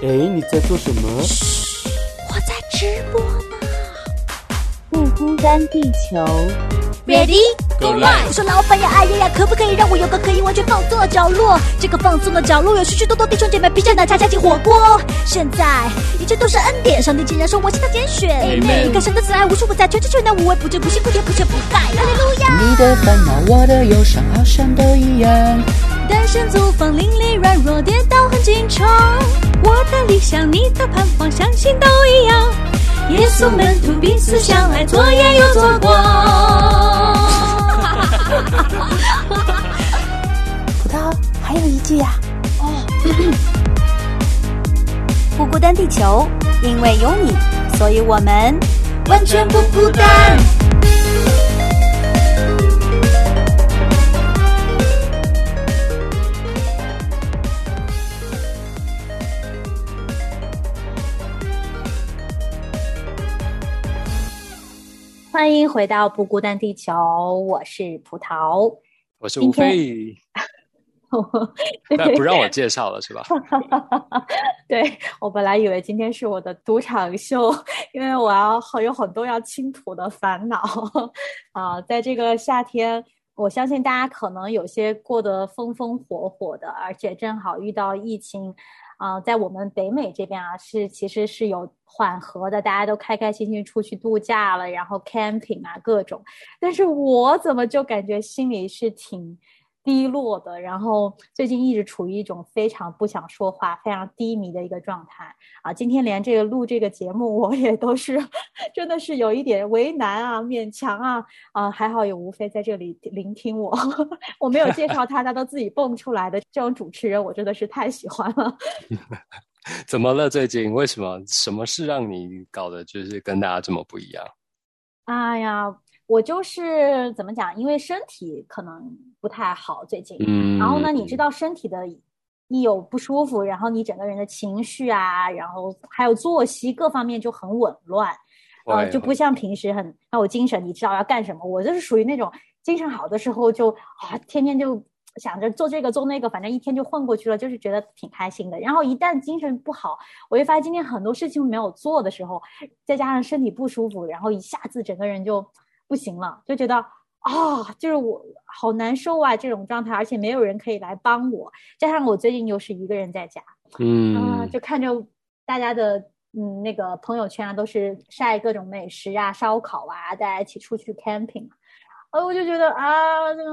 哎，你在做什么？我在直播呢。不孤单，地球。Ready Go live 我说老板呀，哎呀呀，可不可以让我有个可以完全放松的角落？这个放松的角落有许许多多弟兄姐妹披着奶茶加进火锅。现在一切都是恩典，上帝竟然说我是他拣选。Amen 你看神的慈爱无处不在，全知全能无微不至，不辛不甜不缺不败。哈利路亚！你的烦恼，我的忧伤，好像都一样。单身租房，邻里软弱，跌倒很经常。我的理想，你的盼望，相信都一样。耶稣门徒彼此相爱，左眼又左光。葡萄还有一句呀、不孤单，地球，因为有你，所以我们完全不孤单。迎回到不孤单地球，我是葡萄。我是吴飞，那不让我介绍了是吧？对我本来以为今天是我的赌场秀，因为我要很有很多要倾吐的烦恼 啊。在这个夏天，我相信大家可能有些过得风风火火的，而且正好遇到疫情。啊、在我们北美这边啊，是其实是有缓和的，大家都开开心心出去度假了，然后 camping 啊各种。但是我怎么就感觉心里是挺低落的，然后最近一直处于一种非常不想说话、非常低迷的一个状态啊。今天连这个录这个节目，我也都是真的是有一点为难啊、勉强啊啊，还好有吴飞在这里聆听我，我没有介绍他，他都自己蹦出来的这种主持人，我真的是太喜欢了。怎么了？最近为什么？什么事让你搞得就是跟大家这么不一样？哎呀，我就是怎么讲，因为身体可能不太好最近，嗯，然后呢，你知道身体的一有不舒服，然后你整个人的情绪啊，然后还有作息各方面就很紊乱，呃，就不像平时很很有精神，你知道要干什么。我就是属于那种精神好的时候就啊，天天就想着做这个做那个，反正一天就混过去了，就是觉得挺开心的。然后一旦精神不好，我会发现今天很多事情没有做的时候，再加上身体不舒服，然后一下子整个人就不行了，就觉得。啊、就是我好难受啊，这种状态，而且没有人可以来帮我，加上我最近又是一个人在家，啊，嗯，就看着大家的嗯那个朋友圈啊，都是晒各种美食啊、烧烤啊，大家一起出去 camping，呃，我就觉得啊，这个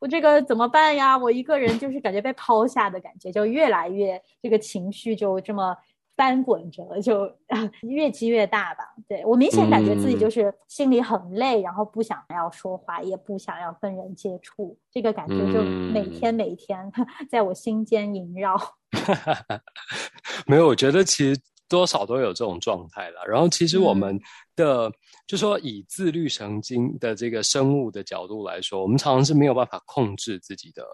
我这个怎么办呀？我一个人就是感觉被抛下的感觉，就越来越这个情绪就这么翻滚着，就 越积越大吧。对我明显感觉自己嗯就是心里很累，然后不想要说话，也不想要跟人接触，这个感觉就每嗯天每天 在我心间萦绕。没有，我觉得其实多少都有这种状态了。然后其实我嗯们的，就说以自律神经的这个生物的角度来说，我们常常是没有办法控制自己的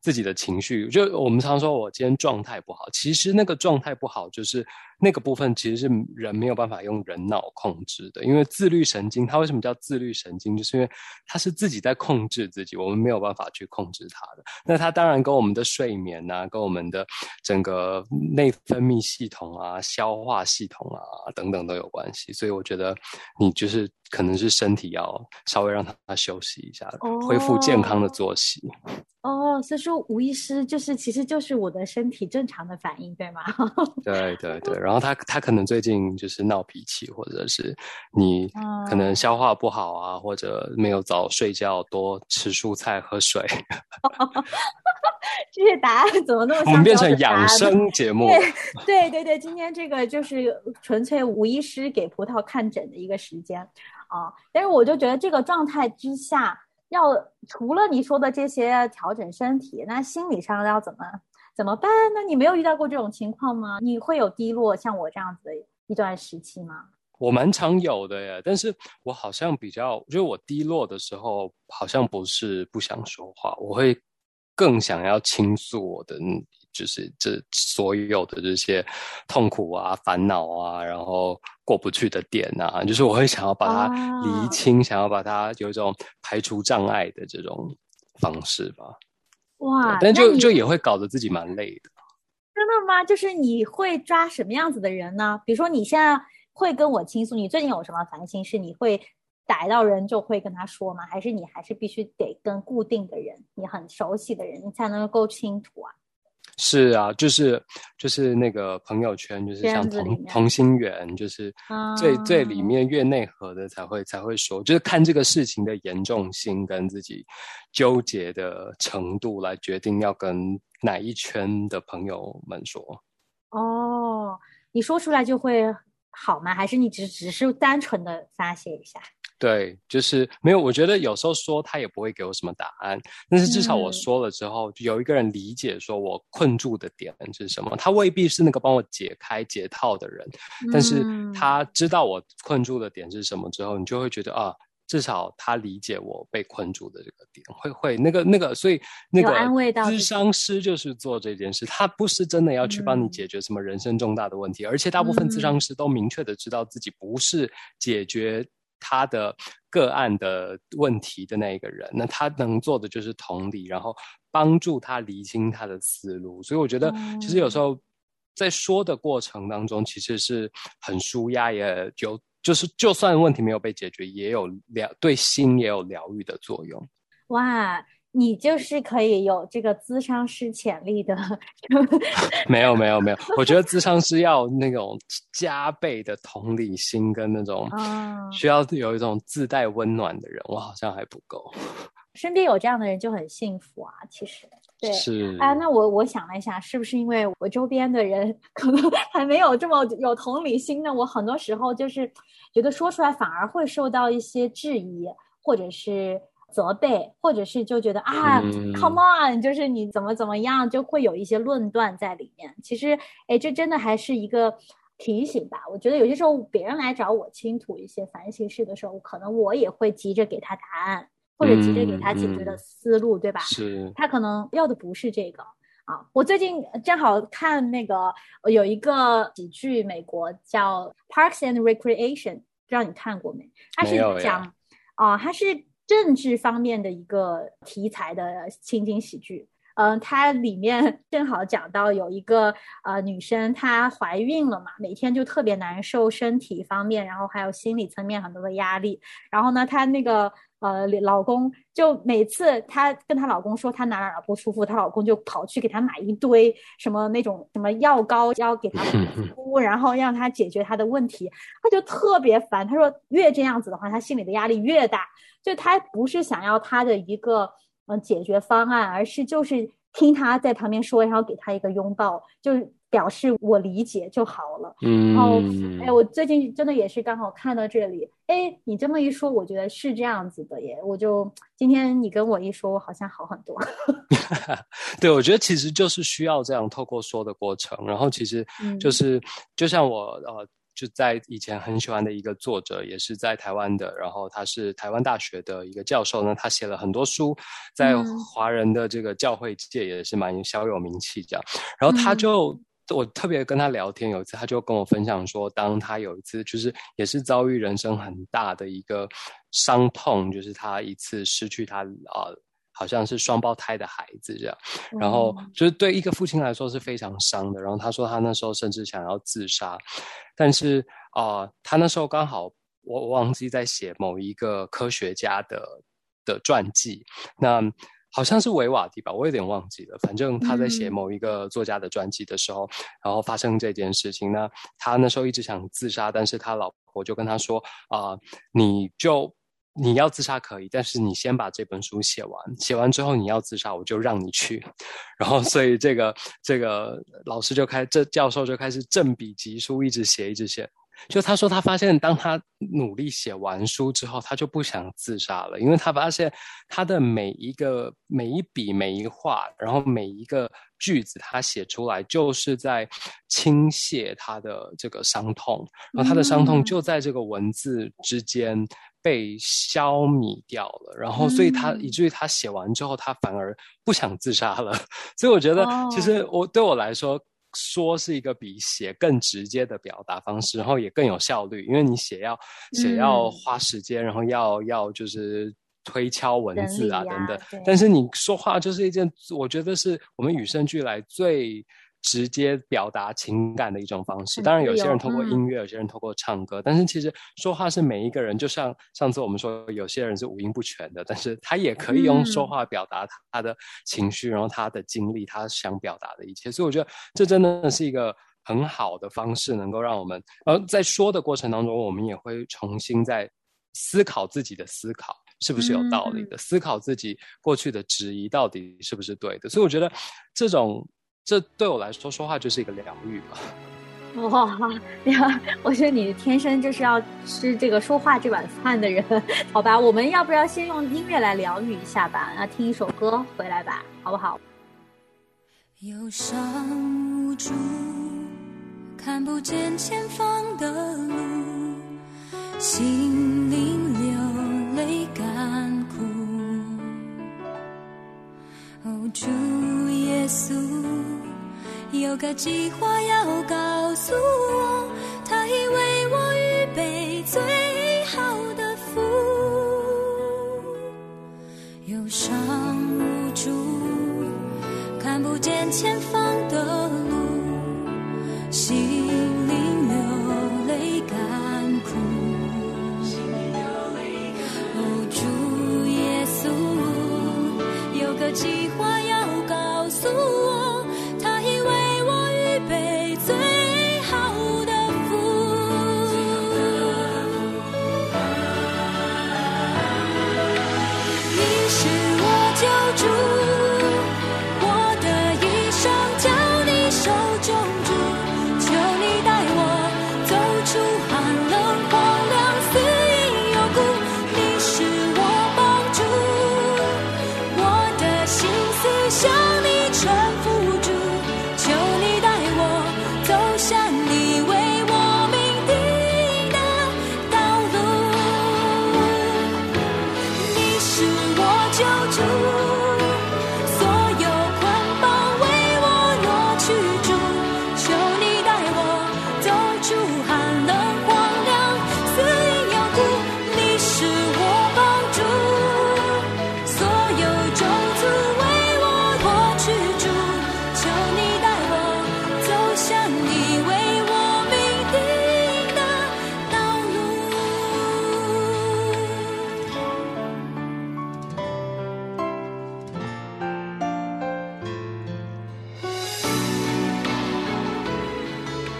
自己的情绪。就我们常说，我今天状态不好，其实那个状态不好，就是那个部分其实是人没有办法用人脑控制的。因为自律神经，它为什么叫自律神经？就是因为它是自己在控制自己，我们没有办法去控制它的。那它当然跟我们的睡眠啊，跟我们的整个内分泌系统啊、消化系统啊等等都有关系。所以我觉得你就是可能是身体要稍微让他休息一下，恢复健康的作息。哦，所以说无意识就是其实就是我的身体正常的反应，对吗？对对对，然后他他可能最近就是闹脾气，或者是你可能嗯消化不好啊，或者没有早睡觉，多吃蔬菜喝水。这些答案怎么那么像我们变成养生节目。对对对，今天这个就是纯粹吴医师给葡萄看诊的一个时间啊。但是我就觉得这个状态之下，要除了你说的这些调整身体，那心理上要怎么怎么办呢？你没有遇到过这种情况吗？你会有低落像我这样子的一段时期吗？我蛮常有的耶，但是我好像比较，就是我低落的时候，好像不是不想说话，我会更想要倾诉我的，就是这所有的这些痛苦啊、烦恼啊，然后过不去的点啊，就是我会想要把它啊厘清，想要把它有一种排除障碍的这种方式吧。哇，但就就也会搞得自己蛮累的。真的吗？就是你会抓什么样子的人呢？比如说你现在会跟我倾诉，你最近有什么烦心事？你会逮到人就会跟他说吗？还是你还是必须得跟固定的人，你很熟悉的人，你才能够倾吐啊？是啊，就是就是那个朋友圈，就是像同同心圆，就是最最里面越内核的才会才会说，就是看这个事情的严重性跟自己纠结的程度来决定要跟哪一圈的朋友们说。哦，你说出来就会好吗？还是你只只是单纯的发泄一下？对，就是没有。我觉得有时候说他也不会给我什么答案，但是至少我说了之后，有一个人理解说我困住的点是什么。他未必是那个帮我解开解套的人，但是他知道我困住的点是什么之后，你就会觉得啊，至少他理解我被困住的这个点，会会那个那个，所以那个智商师就是做这件事，他不是真的要去帮你解决什么人生重大的问题，而且大部分智商师都明确的知道自己不是解决。他的个案的问题的那一个人，那他能做的就是同理，然后帮助他理清他的思路。所以我觉得，其实有时候在说的过程当中，其实是很舒压，也有就是就算问题没有被解决，也有疗对心也有疗愈的作用。哇！你就是可以有这个咨商师潜力的，没有没有没有，我觉得咨商师要那种加倍的同理心跟那种，需要有一种自带温暖的人，我好像还不够。身边有这样的人就很幸福啊，其实对是啊。那我我想了一下，是不是因为我周边的人 可能还没有这么有同理心呢？我很多时候就是觉得说出来反而会受到一些质疑，或者是。责备，或者是就觉得啊，come on，就是你怎么怎么样，就会有一些论断在里面。其实，哎，这真的还是一个提醒吧。我觉得有些时候别人来找我倾吐一些烦心事的时候，可能我也会急着给他答案，或者急着给他解决的思路，对吧？是。他可能要的不是这个啊。我最近正好看那个有一个喜剧，美国叫《Parks and Recreation》，不知道你看过没？它是讲啊，它是。政治方面的一个题材的情景喜剧，嗯，它里面正好讲到有一个呃女生她怀孕了嘛，每天就特别难受，身体方面，然后还有心理层面很多的压力。然后呢，她那个呃老公就每次她跟她老公说她哪哪哪不舒服，她老公就跑去给她买一堆什么那种什么药膏要给她敷，然后让她解决她的问题，她就特别烦。她说越这样子的话，她心里的压力越大。就她不是想要他的一个嗯解决方案，而是就是听他在旁边说，然后给他一个拥抱，就表示我理解就好了。嗯，然后哎，我最近真的也是刚好看到这里，哎，你这么一说，我觉得是这样子的耶。我就今天你跟我一说，我好像好很多。对，我觉得其实就是需要这样透过说的过程，然后其实就是就像我呃。就在以前很喜欢的一个作者，也是在台湾的，然后他是台湾大学的一个教授呢，他写了很多书，在华人的这个教会界也是蛮小有名气这样。然后他就我特别跟他聊天，有一次他就跟我分享说，当他有一次就是也是遭遇人生很大的一个伤痛，就是他一次失去他啊。好像是双胞胎的孩子这样，然后就是对一个父亲来说是非常伤的。然后他说他那时候甚至想要自杀，但是啊，他那时候刚好我忘记在写某一个科学家的的传记，那好像是维瓦迪吧，我有点忘记了。反正他在写某一个作家的传记的时候，然后发生这件事情。那他那时候一直想自杀，但是他老婆就跟他说啊，你就。你要自杀可以，但是你先把这本书写完，写完之后你要自杀，我就让你去。然后，所以这个这个老师就开，这教授就开始正笔疾书，一直写，一直写。就他说，他发现当他努力写完书之后，他就不想自杀了，因为他发现他的每一个每一笔每一画，然后每一个句子，他写出来就是在倾泻他的这个伤痛，然后他的伤痛就在这个文字之间。被消弭掉了，然后所以他以至于他写完之后，他反而不想自杀了。所以我觉得，其实我对我来说，说是一个比写更直接的表达方式，然后也更有效率。因为你写要写要花时间，然后要要就是推敲文字啊等等。但是你说话就是一件，我觉得是我们与生俱来最。直接表达情感的一种方式。当然，有些人通过嗯音乐，有些人通过唱歌，但是其实说话是每一个人，就像上次我们说，有些人是五音不全的，但是他也可以用说嗯话表达他的情绪，然后他的经历，他想表达的一切。所以我觉得这真的是一个。很好的方式，能够让我们，呃，在说的过程当中，我们也会重新在思考自己的思考是不是有道理的，思考自己过去的质疑到底是不是对的。所以我觉得这种，这对我来说，说话就是一个疗愈吧。哇，呀，我觉得你天生就是要吃这个说话这碗饭的人，好吧？我们要不要先用音乐来疗愈一下吧？那听一首歌回来吧，好不好？忧伤无助，看不见前方的路，心灵有个计划要告诉我，他以为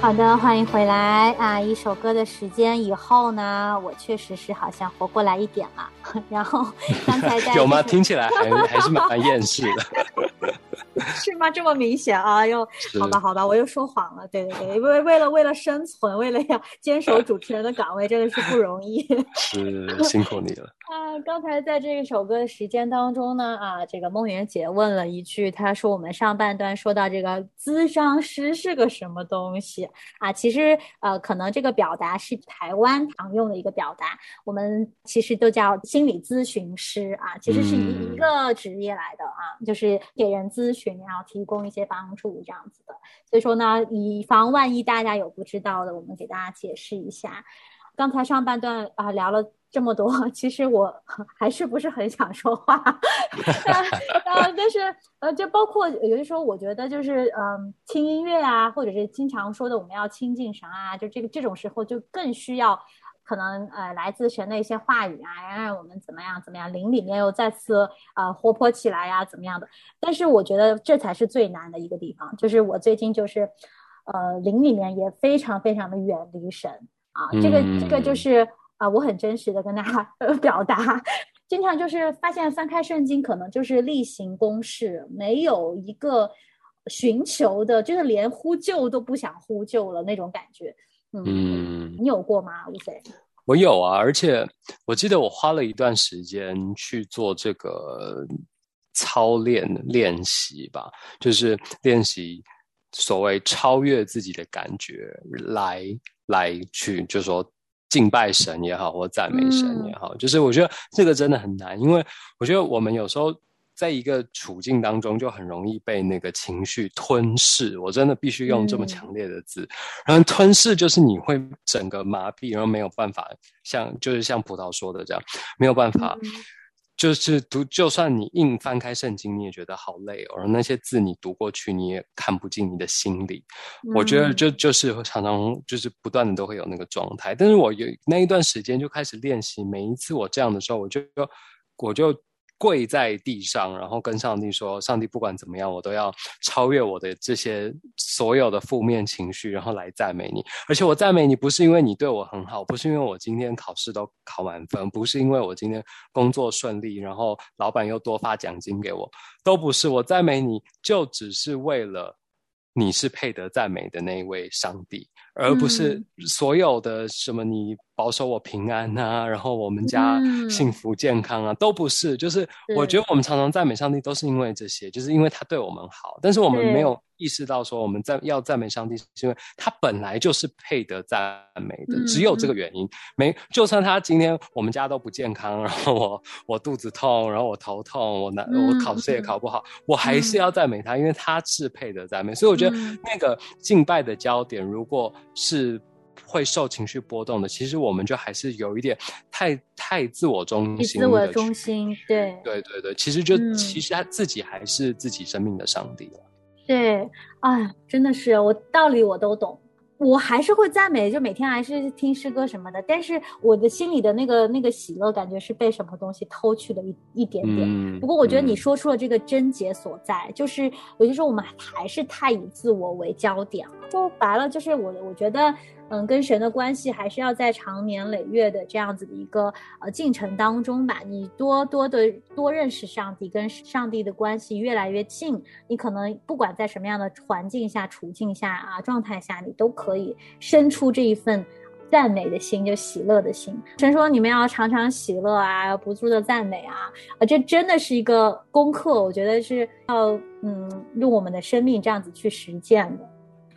好的，欢迎回来啊！一首歌的时间以后呢，我确实是好像活过来一点了。然后刚才在 有吗？听起来还 还是蛮厌世的。是吗？这么明显啊？又好吧，好吧，我又说谎了。对对对，为为了为了生存，为了要坚守主持人的岗位，真的是不容易。是辛苦你了。啊，刚才在这一首歌的时间当中呢，啊，这个梦圆姐问了一句，她说我们上半段说到这个咨商师是个什么东西啊？其实呃，可能这个表达是台湾常用的一个表达，我们其实都叫心理咨询师啊，其实是一嗯一个职业来的啊，就是给人咨询，然后提供一些帮助这样子的。所以说呢，以防万一大家有不知道的，我们给大家解释一下。刚才上半段啊、聊了这么多，其实我 还是不是很想说话，呃，但是呃，就包括有的时候，我觉得就是嗯、听音乐啊，或者是经常说的我们要亲近神啊，就这个这种时候就更需要可能呃来自神的一些话语啊，让我们怎么样怎么样，灵里面又再次呃活泼起来呀、怎么样的。但是我觉得这才是最难的一个地方，就是我最近就是呃灵里面也非常非常的远离神。啊，这个这个就是啊、呃我很真实的跟大家呃表达，经常就是发现翻开圣经，可能就是例行公事，没有一个寻求的，就是连呼救都不想呼救了那种感觉。嗯，嗯，你有过吗？吴飞？我有啊，而且我记得我花了一段时间去做这个操练练习吧，就是练习所谓超越自己的感觉，来来去，就说敬拜神也好，或赞美神也好，就是我觉得这个真的很难，因为我觉得我们有时候。在一个处境当中，就很容易被那个情绪吞噬。我真的必须用这么强烈的字。然后吞噬就是你会整个麻痹，然后没有办法像就是像葡萄说的这样，没有办法就是读，就算你硬翻开圣经，你也觉得好累哦。而那些字你读过去，你也看不进你的心里。我觉得就就是常常就是不断的都会有那个状态。但是我有那一段时间就开始练习，每一次我这样的时候，我就我就。跪在地上，然后跟上帝说：“上帝，不管怎么样，我都要超越我的这些所有的负面情绪，然后来赞美你。而且我赞美你，不是因为你对我很好，不是因为我今天考试都考满分，不是因为我今天工作顺利，然后老板又多发奖金给我，都不是。我赞美你就只是为了你是配得赞美的那一位上帝。”而不是所有的什么你保守我平安啊，然后我们家幸福健康啊，都不是。就是我觉得我们常常赞美上帝，都是因为这些，就是因为他对我们好。但是我们没有意识到说，我们在要赞美上帝，是因为他本来就是配得赞美的，只有这个原因。没，就算他今天我们家都不健康，然后我我肚子痛，然后我头痛，我难，我考试也考不好，我还是要赞美他，因为他是配得赞美。所以我觉得那个敬拜的焦点，如果是会受情绪波动的，其实我们就还是有一点太太自我中心，自我中心，对，对对对，其实就其实他自己还是自己生命的上帝对，哎，真的是我道理我都懂。我还是会赞美，就每天还是听诗歌什么的，但是我的心里的那个那个喜乐感觉是被什么东西偷去了一一点点。不过我觉得你说出了这个症结所在，就是有些时候我们还是太以自我为焦点了。说白了，就是我我觉得。嗯，跟神的关系还是要在长年累月的这样子的一个呃进程当中吧。你多多的多认识上帝，跟上帝的关系越来越近，你可能不管在什么样的环境下、处境下啊、状态下，你都可以生出这一份赞美的心，就喜乐的心。神说你们要常常喜乐啊，要不住的赞美啊，啊，这真的是一个功课，我觉得是要嗯用我们的生命这样子去实践的。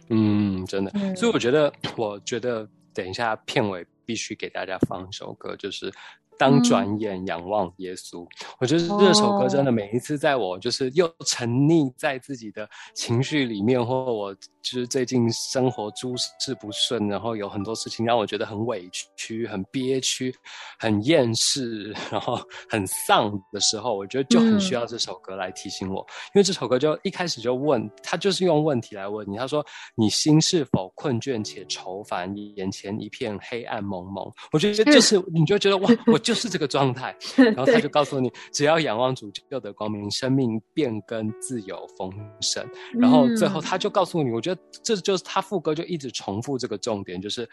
嗯，真的，所以我觉得，我觉得等一下片尾必须给大家放一首歌，就是《当转眼仰望耶稣》。我觉得这首歌真的每一次在我就是又沉溺在自己的情绪里面，或我。就是最近生活诸事不顺，然后有很多事情让我觉得很委屈、很憋屈、很厌世，然后很丧的时候，我觉得就很需要这首歌来提醒我。因为这首歌就一开始就问他，就是用问题来问你。他说：“你心是否困倦且愁烦？眼前一片黑暗蒙蒙。”我觉得就是你就觉得哇，我就是这个状态。然后他就告诉你，只要仰望主就得光明，生命变更自由丰盛。然后最后他就告诉你，我觉得。这就是他副歌就一直重复这个重点，就是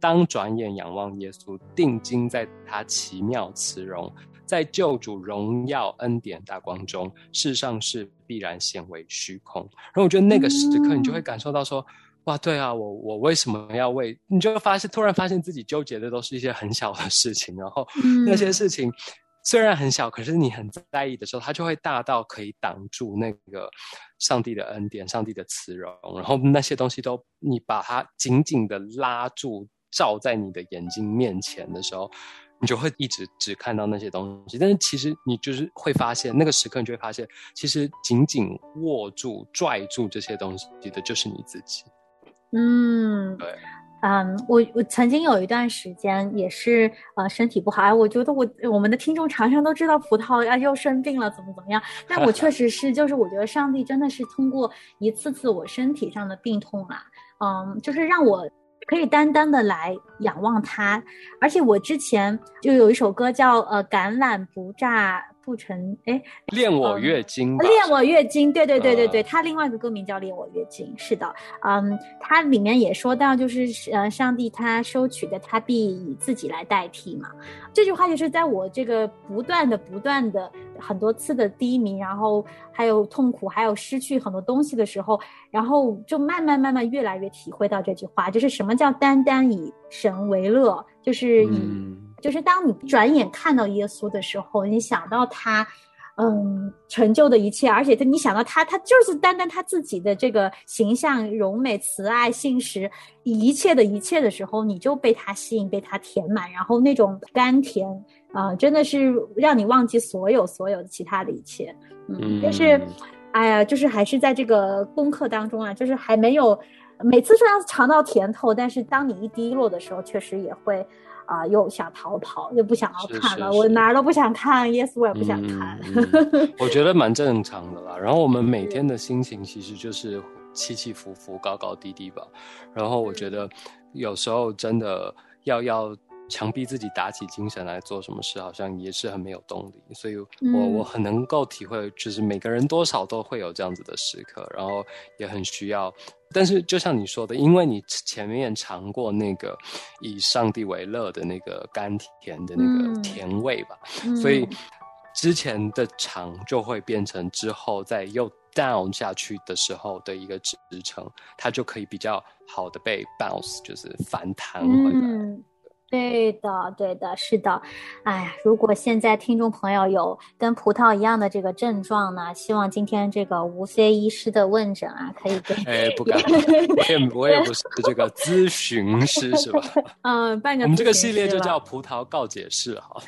当转眼仰望耶稣，定睛在他奇妙慈容，在救主荣耀恩典大光中，世上是必然显为虚空。然后我觉得那个时刻，你就会感受到说，哇，对啊，我我为什么要为？你就发现突然发现自己纠结的都是一些很小的事情，然后那些事情。虽然很小，可是你很在意的时候，它就会大到可以挡住那个上帝的恩典、上帝的慈容，然后那些东西都你把它紧紧的拉住，照在你的眼睛面前的时候，你就会一直只看到那些东西。但是其实你就是会发现，那个时刻你就会发现，其实紧紧握住、拽住这些东西的就是你自己。嗯，对。嗯，我我曾经有一段时间也是呃身体不好，哎，我觉得我我们的听众常常都知道葡萄啊又生病了怎么怎么样，但我确 实是就是我觉得上帝真的是通过一次次我身体上的病痛啊，嗯，就是让我可以单单的来仰望他，而且我之前就有一首歌叫呃橄榄不炸。不成哎，恋我月经，恋我月经，对对对对对，他另外一个歌名叫恋我月经，是的，嗯，它里面也说到，就是呃，上帝他收取的，他必以自己来代替嘛。这句话就是在我这个不断的、不断的很多次的低迷，然后还有痛苦，还有失去很多东西的时候，然后就慢慢慢慢越来越体会到这句话，就是什么叫单单以神为乐，就是以。就是当你转眼看到耶稣的时候，你想到他，嗯，成就的一切，而且他，你想到他，他就是单单他自己的这个形象、柔美、慈爱、信实，一切的一切的时候，你就被他吸引，被他填满，然后那种甘甜啊，真的是让你忘记所有所有的其他的一切。嗯，但是，哎呀，就是还是在这个功课当中啊，就是还没有每次虽然尝到甜头，但是当你一低落的时候，确实也会。啊、又想逃跑，又不想要看了，是是我哪儿都不想看，yes 我也不想嗯看。嗯 我觉得蛮正常的啦。然后我们每天的心情其实就是起起伏伏、高高低低吧。然后我觉得有时候真的要要强逼自己打起精神来做什么事，好像也是很没有动力。所以我，嗯我很能够体会，就是每个人多少都会有这样子的时刻，然后也很需要。但是就像你说的，因为你前面尝过那个以上帝为乐的那个甘甜的那个嗯甜味吧，嗯所以之前的尝就会变成之后再又 down 下去的时候的一个支撑，它就可以比较好的被 bounce，就是反弹回来。嗯，对的，对的，是的。哎呀，如果现在听众朋友有跟葡萄一样的这个症状呢，希望今天这个吴飞医师的问诊啊，可以给哎，不敢，我也我也不是这个咨询师是吧？嗯半个我们这个系列就叫葡萄告解室哈。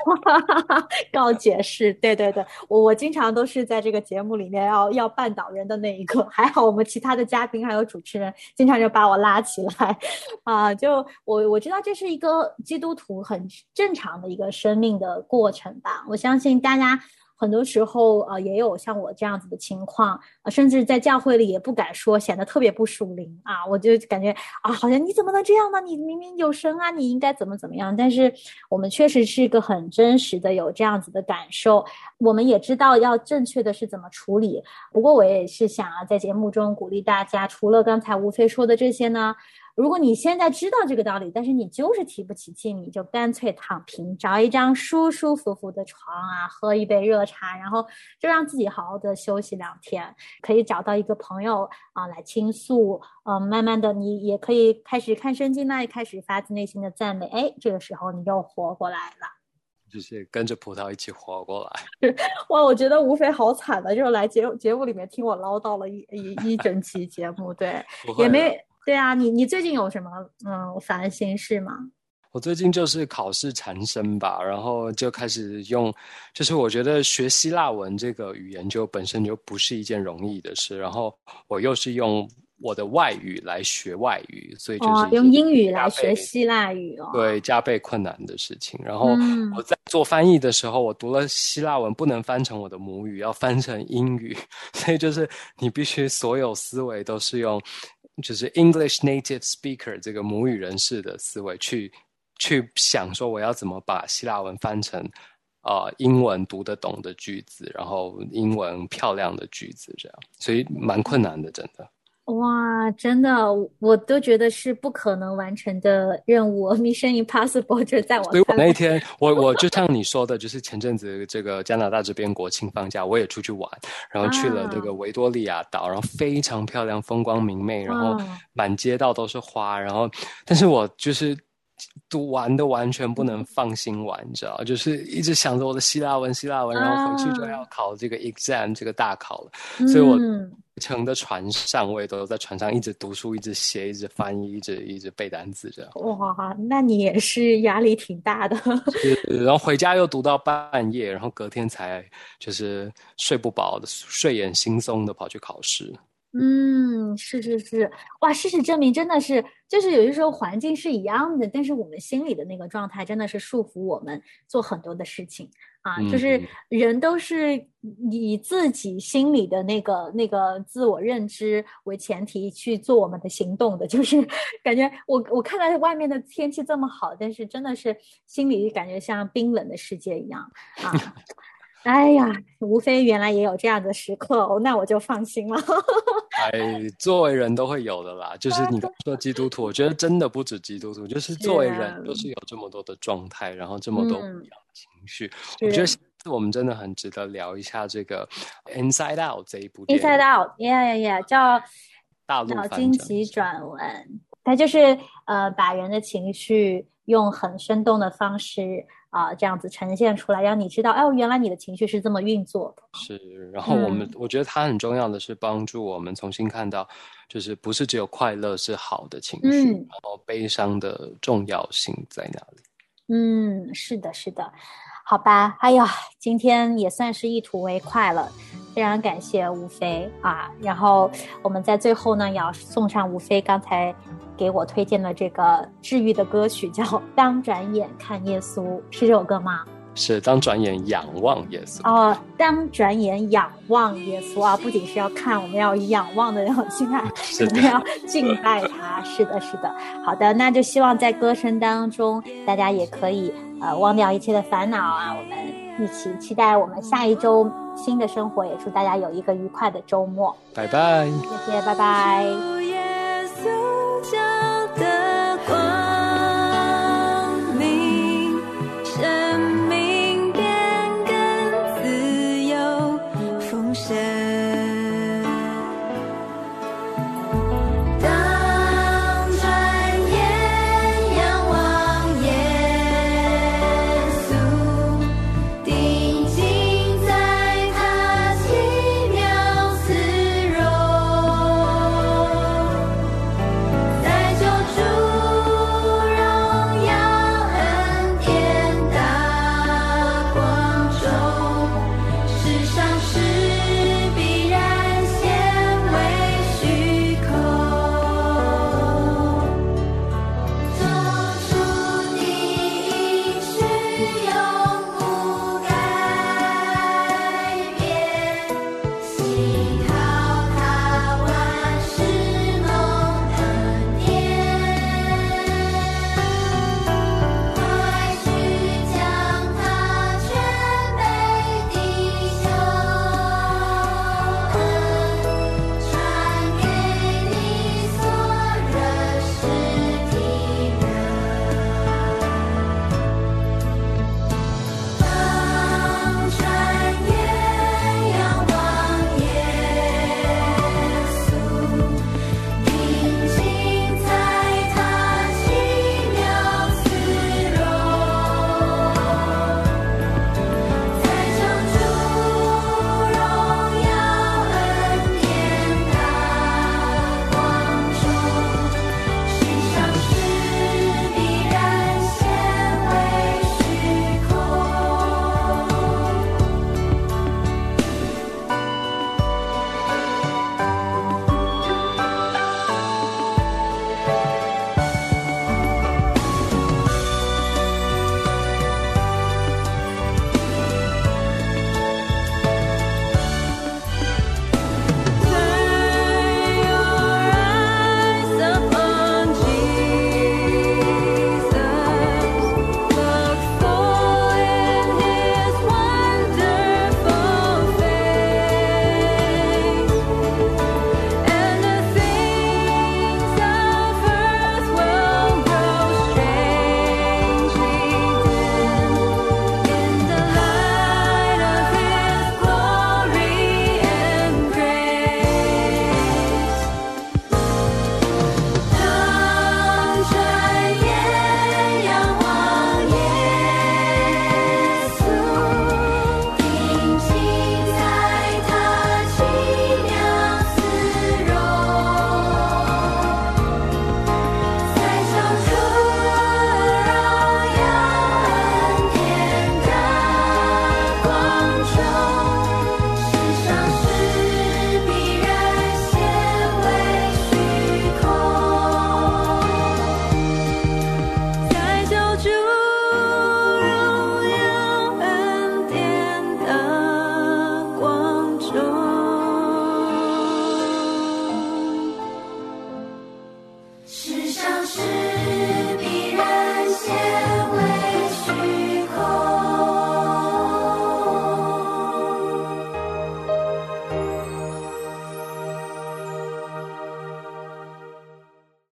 告解释，对对对，我我经常都是在这个节目里面要要绊倒人的那一个，还好我们其他的嘉宾还有主持人经常就把我拉起来，啊，就我我知道这是一个基督徒很正常的一个生命的过程吧，我相信大家。很多时候，呃，也有像我这样子的情况，甚至在教会里也不敢说，显得特别不属灵啊。我就感觉啊，好像你怎么能这样呢？你明明有神啊，你应该怎么怎么样？但是我们确实是一个很真实的有这样子的感受，我们也知道要正确的是怎么处理。不过我也是想要在节目中鼓励大家，除了刚才吴飞说的这些呢。如果你现在知道这个道理，但是你就是提不起劲，你就干脆躺平，找一张舒舒服服的床啊，喝一杯热茶，然后就让自己好好的休息两天，可以找到一个朋友啊来倾诉，嗯、慢慢的你也可以开始看圣经那，也开始发自内心的赞美，哎，这个时候你又活过来了。就是跟着葡萄一起活过来。哇，我觉得吴非好惨的，就是来节节目里面听我唠叨了一一一整期节目，对，也没对啊，你你最近有什么嗯烦心事吗？我最近就是考试缠身吧，然后就开始用，就是我觉得学希腊文这个语言就本身就不是一件容易的事，然后我又是用我的外语来学外语，所以就是哦，用英语来学希腊语哦。对加倍困难的事情。然后嗯我在做翻译的时候，我读了希腊文不能翻成我的母语，要翻成英语，所以就是你必须所有思维都是用就是 English native speaker 这个母语人士的思维去去想说我要怎么把希腊文翻成。啊，英文读得懂的句子，然后英文漂亮的句子，这样，所以蛮困难的，真的。哇，真的，我都觉得是不可能完成的任务，Mission Impossible 就是在我所以我那一天，我我就像你说的，就是前阵子这个加拿大这边国庆放假，我也出去玩，然后去了这个维多利亚岛，然后非常漂亮，风光明媚，然后满街道都是花，然后，但是我就是。读完都完全不能放心玩，你知道，就是一直想着我的希腊文，希腊文，然后回去就要考这个 exam 这个大考了，所以我嗯乘的船上，我也都在船上一直读书，一直写，一直翻译，一直一直背单词这样。哇，那你也是压力挺大的。然后回家又读到半夜，然后隔天才就是睡不饱的，睡眼惺忪的跑去考试。嗯，是是是，哇，事实证明真的是，就是有些时候环境是一样的，但是我们心里的那个状态真的是束缚我们做很多的事情。啊，就是嗯。人都是以自己心里的那个那个自我认知为前提去做我们的行动的，就是 感觉我我看到外面的天气这么好，但是真的是心里感觉像冰冷的世界一样。啊。哎呀，无非原来也有这样的时刻哦，那我就放心了。哎，作为人都会有的啦。就是你刚说基督徒，我觉得真的不止基督徒，就是作为人都是有这么多的状态，然后这么多不一样的情绪。我觉得我们真的很值得聊一下这个《Inside Out》这一部电影。Inside Out，yeah yeah yeah，叫大陆脑筋急转弯，它就是呃把人的情绪用很生动的方式啊、这样子呈现出来，让你知道，哦，原来你的情绪是这么运作的。是，然后我们、嗯我觉得它很重要的是帮助我们重新看到，就是不是只有快乐是好的情绪，嗯然后悲伤的重要性在哪里？嗯，是的，是的，好吧。哎呀，今天也算是一吐为快了。非常感谢吴飞啊！然后我们在最后呢，也要送上吴飞刚才给我推荐的这个治愈的歌曲，叫《当转眼看耶稣》，是这首歌吗？是当转眼仰望耶稣哦，当转眼仰望耶稣啊，不仅是要看，我们要仰望的那种心态，我们要敬拜他。是的，是的。好的，那就希望在歌声当中，大家也可以呃忘掉一切的烦恼啊。我们一起期待我们下一周新的生活，也祝大家有一个愉快的周末。拜拜，谢谢，拜拜。